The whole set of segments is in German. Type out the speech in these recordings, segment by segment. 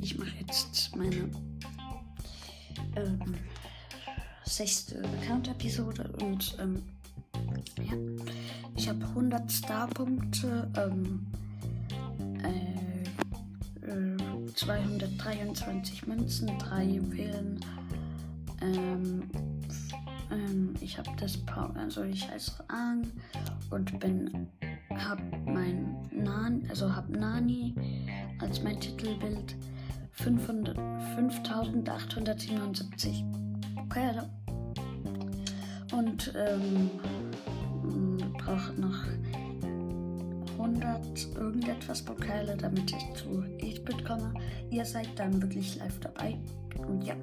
Ich mache jetzt meine ähm, sechste Account-Episode und ähm, ja, ich habe 100 Star-Punkte, ähm, äh, äh, 223 Münzen, 3 Juwelen. Ähm, ähm, ich habe das Power, also ich heiße Ang und bin, habe mein Nan, also hab Nani als mein Titelbild. 500, 5877 Pokale. Und ähm, brauche noch 100 irgendetwas Pokale, damit ich zu 8-Bit komme. Ihr seid dann wirklich live dabei. Und ja,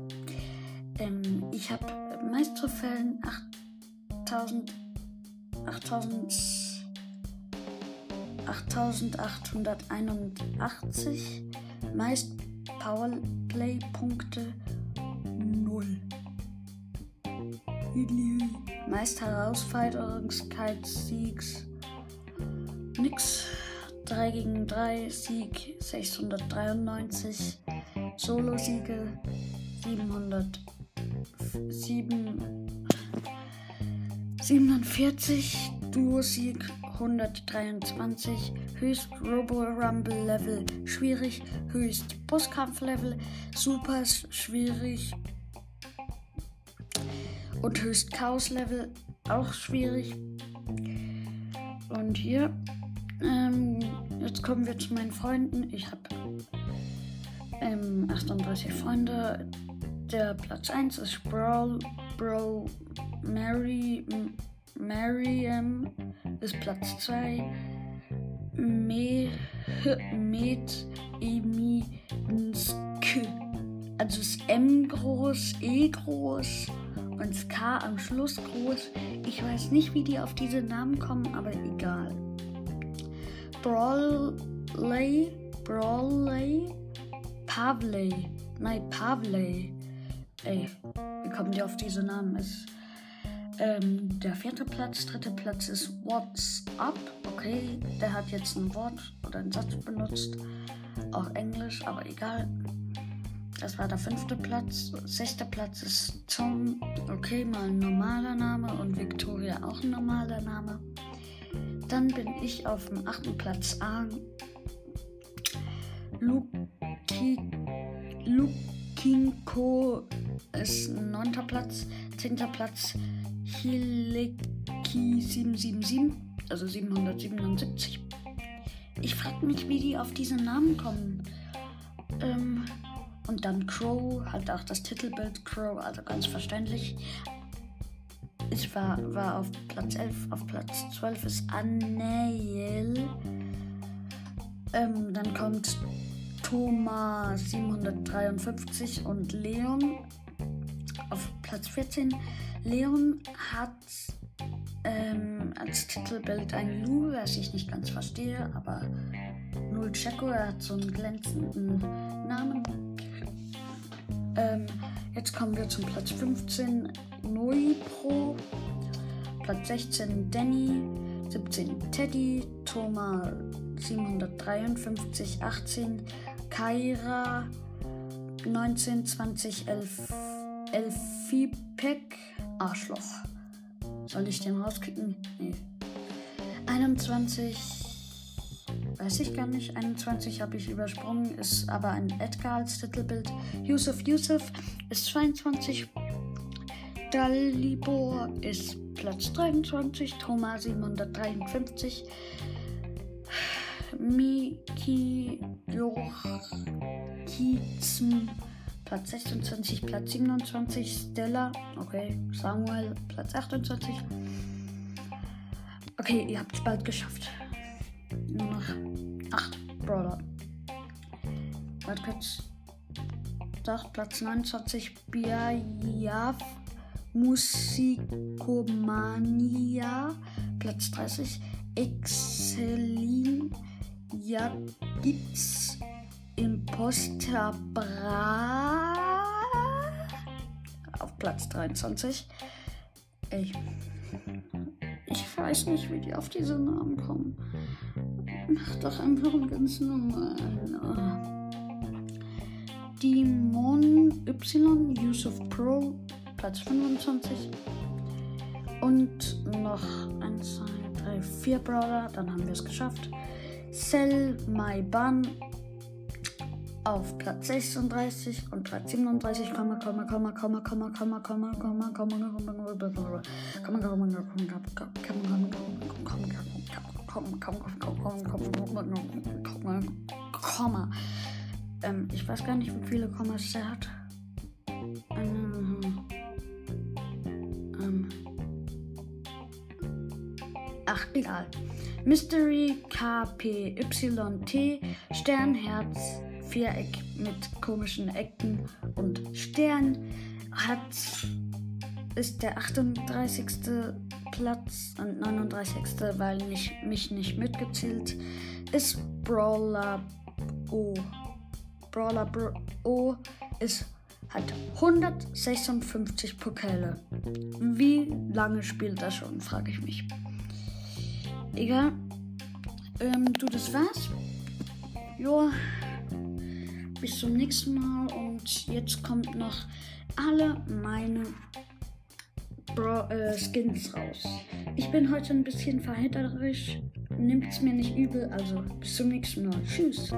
ähm, ich habe meist Trophäen 8000, 8000, 8881, meist Powerplay-Punkte 0. Meist Herausforderungskreis-Siegs nix. 3 gegen 3 Sieg 693. Solo-Siege 707. 47. Duo-Sieg 123. Höchst Robo Rumble Level schwierig. Höchst Bosskampf Level super schwierig. Und höchst Chaos Level auch schwierig. Und hier, ähm, jetzt kommen wir zu meinen Freunden. Ich habe ähm, 38 Freunde. Der Platz 1 ist Brawl, Bro, Mary, Mariam ist Platz 2. Me, Med, Emi, Nsk. Also ist M groß, E groß und das K am Schluss groß. Ich weiß nicht, wie die auf diese Namen kommen, aber egal. Brawley, Brawley, Pavley, nein, Pavley. Ey, wie kommen die auf diese Namen? Ist ähm, der vierte Platz, dritte Platz ist What's Up. Okay, der hat jetzt ein Wort oder einen Satz benutzt. Auch Englisch, aber egal. Das war der fünfte Platz. Sechster Platz ist Tom. Okay, mal ein normaler Name. Und Victoria auch ein normaler Name. Dann bin ich auf dem achten Platz an. Luki, Lukinko ist ein neunter Platz. Zehnter Platz Hileki 777. Also 777. Ich frage mich, wie die auf diese Namen kommen. Ähm, und dann Crow, halt auch das Titelbild Crow, also ganz verständlich. Ich war, war auf Platz 11, auf Platz 12 ist Anael. Ähm, dann kommt Thomas 753 und Leon auf Platz 14. Leon hat ähm, als Titelbild ein Lu, was ich nicht ganz verstehe, aber Null Checo, er hat so einen glänzenden Namen. Ähm, jetzt kommen wir zum Platz 15, Nui Pro. Platz 16, Danny. 17, Teddy. Thomas 753, 18. Kaira. 19, 20, 11. Elfipek. Arschloch. Soll ich den rauskicken? Nee. 21. Weiß ich gar nicht. 21 habe ich übersprungen. Ist aber ein Edgar als Titelbild. Yusuf Yusuf ist 22. Dalibor ist Platz 23. Thomas 753. Miki Jochizm Platz 26, Platz 27, Stella, okay, Samuel, Platz 28. Okay, ihr habt es bald geschafft. Nur noch 8 Brawler. Warte kurz. Doch, Platz 29, Biav Musikomania. Platz 30, Excelin Jagitz Imposter Bra auf Platz 23. Ey, ich weiß nicht, wie die auf diese Namen kommen. Mach doch einfach einen ganz normalen. Dimon Y, Yusuf Pro, Platz 25. Und noch 1, 2, 3, 4 Brawler, dann haben wir es geschafft. Sell My Bun auf Platz 36 und Platz 37, Komma, Komma, Komma, Komma, Komma, Komma, Komma, Komma, Komma, Komma, Komma, Komma. Ähm, ich weiß gar nicht, wie viele Kommas er hat. Ähm, ähm, ach, egal. Mystery KPYT Sternherz Viereck mit komischen Ecken und Stern hat ist der 38. Platz und 39. weil nicht, mich nicht mitgezählt ist Brawler O. Brawler Bro O ist hat 156 Pokale. Wie lange spielt er schon, frage ich mich. Egal. Ähm, du, das war's. Joa. Bis zum nächsten Mal. Und jetzt kommt noch alle meine Bro äh, Skins raus. Ich bin heute ein bisschen verhätterisch. Nimmt's mir nicht übel. Also bis zum nächsten Mal. Tschüss.